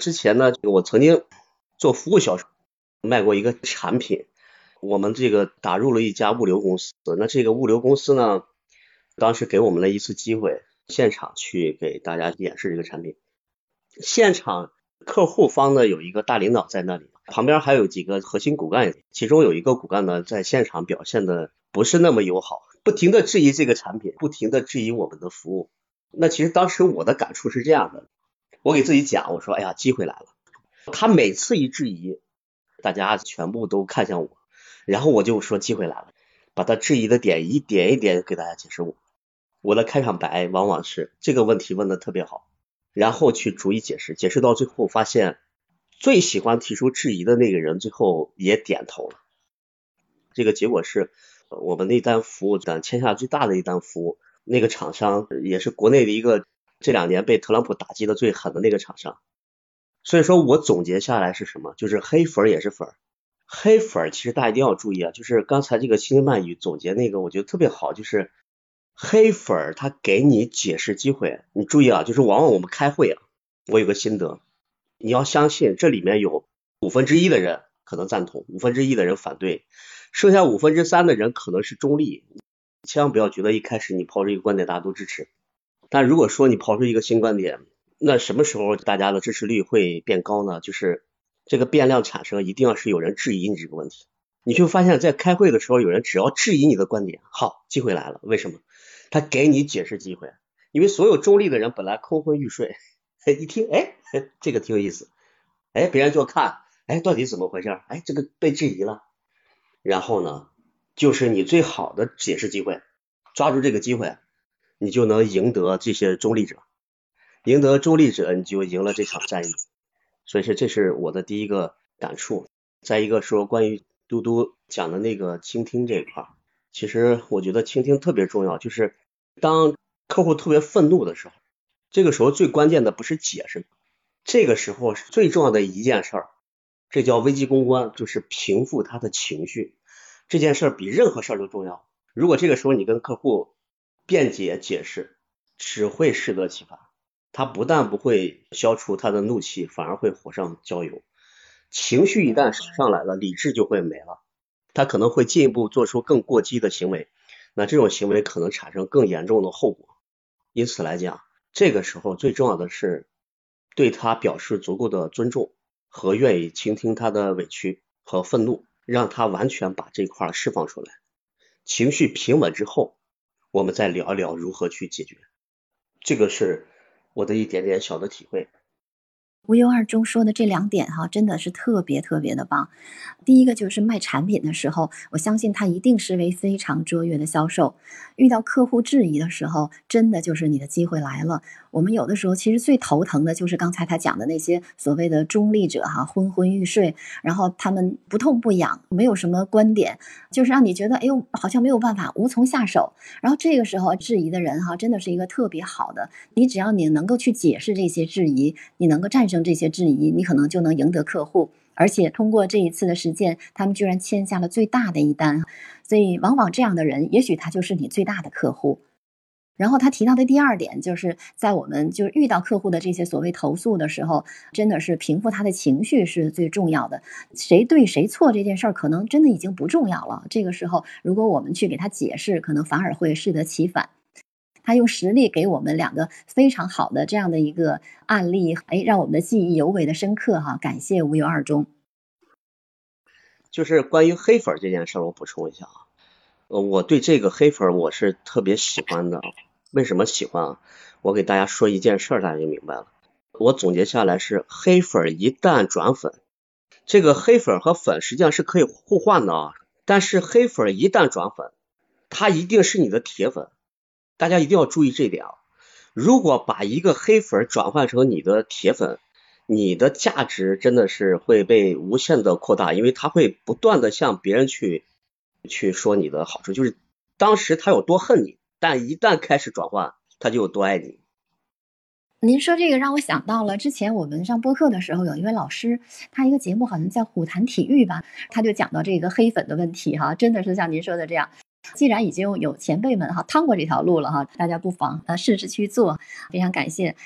之前呢，我曾经做服务销售，卖过一个产品，我们这个打入了一家物流公司。那这个物流公司呢，当时给我们了一次机会，现场去给大家演示这个产品。现场客户方呢有一个大领导在那里，旁边还有几个核心骨干，其中有一个骨干呢在现场表现的不是那么友好，不停的质疑这个产品，不停的质疑我们的服务。那其实当时我的感触是这样的，我给自己讲，我说，哎呀，机会来了。他每次一质疑，大家全部都看向我，然后我就说机会来了，把他质疑的点一点一点给大家解释。我我的开场白往往是这个问题问的特别好，然后去逐一解释，解释到最后发现最喜欢提出质疑的那个人最后也点头了。这个结果是我们那单服务单签下最大的一单服务。那个厂商也是国内的一个这两年被特朗普打击的最狠的那个厂商，所以说我总结下来是什么？就是黑粉也是粉，黑粉其实大家一定要注意啊，就是刚才这个星星漫语总结那个，我觉得特别好，就是黑粉他给你解释机会，你注意啊，就是往往我们开会啊，我有个心得，你要相信这里面有五分之一的人可能赞同，五分之一的人反对，剩下五分之三的人可能是中立。千万不要觉得一开始你抛出一个观点大家都支持，但如果说你抛出一个新观点，那什么时候大家的支持率会变高呢？就是这个变量产生一定要是有人质疑你这个问题，你就发现，在开会的时候有人只要质疑你的观点，好，机会来了。为什么？他给你解释机会，因为所有中立的人本来昏昏欲睡，一听，哎，这个挺有意思，哎，别人就看，哎，到底怎么回事？哎，这个被质疑了，然后呢？就是你最好的解释机会，抓住这个机会，你就能赢得这些中立者，赢得中立者，你就赢了这场战役。所以说，这是我的第一个感触。再一个说，关于嘟嘟讲的那个倾听这一块，其实我觉得倾听特别重要。就是当客户特别愤怒的时候，这个时候最关键的不是解释，这个时候最重要的一件事儿，这叫危机公关，就是平复他的情绪。这件事儿比任何事儿都重要。如果这个时候你跟客户辩解解释，只会适得其反。他不但不会消除他的怒气，反而会火上浇油。情绪一旦上来了，理智就会没了。他可能会进一步做出更过激的行为。那这种行为可能产生更严重的后果。因此来讲，这个时候最重要的是对他表示足够的尊重和愿意倾听他的委屈和愤怒。让他完全把这块释放出来，情绪平稳之后，我们再聊一聊如何去解决。这个是我的一点点小的体会。无忧二中说的这两点哈，真的是特别特别的棒。第一个就是卖产品的时候，我相信他一定是位非常卓越的销售。遇到客户质疑的时候，真的就是你的机会来了。我们有的时候其实最头疼的就是刚才他讲的那些所谓的中立者哈，昏昏欲睡，然后他们不痛不痒，没有什么观点，就是让你觉得哎呦好像没有办法，无从下手。然后这个时候质疑的人哈，真的是一个特别好的，你只要你能够去解释这些质疑，你能够战生这些质疑，你可能就能赢得客户。而且通过这一次的实践，他们居然签下了最大的一单，所以往往这样的人，也许他就是你最大的客户。然后他提到的第二点，就是在我们就遇到客户的这些所谓投诉的时候，真的是平复他的情绪是最重要的。谁对谁错这件事儿，可能真的已经不重要了。这个时候，如果我们去给他解释，可能反而会适得其反。他用实例给我们两个非常好的这样的一个案例，哎，让我们的记忆尤为的深刻哈。感谢无忧二中。就是关于黑粉这件事儿，我补充一下啊，呃，我对这个黑粉我是特别喜欢的。为什么喜欢啊？我给大家说一件事，大家就明白了。我总结下来是：黑粉一旦转粉，这个黑粉和粉实际上是可以互换的啊。但是黑粉一旦转粉，他一定是你的铁粉，大家一定要注意这一点啊。如果把一个黑粉转换成你的铁粉，你的价值真的是会被无限的扩大，因为他会不断的向别人去去说你的好处，就是当时他有多恨你。但一旦开始转换，他就有多爱你。您说这个让我想到了之前我们上播课的时候，有一位老师，他一个节目好像叫《虎谈体育》吧，他就讲到这个黑粉的问题哈，真的是像您说的这样。既然已经有前辈们哈趟过这条路了哈，大家不妨啊试试去做。非常感谢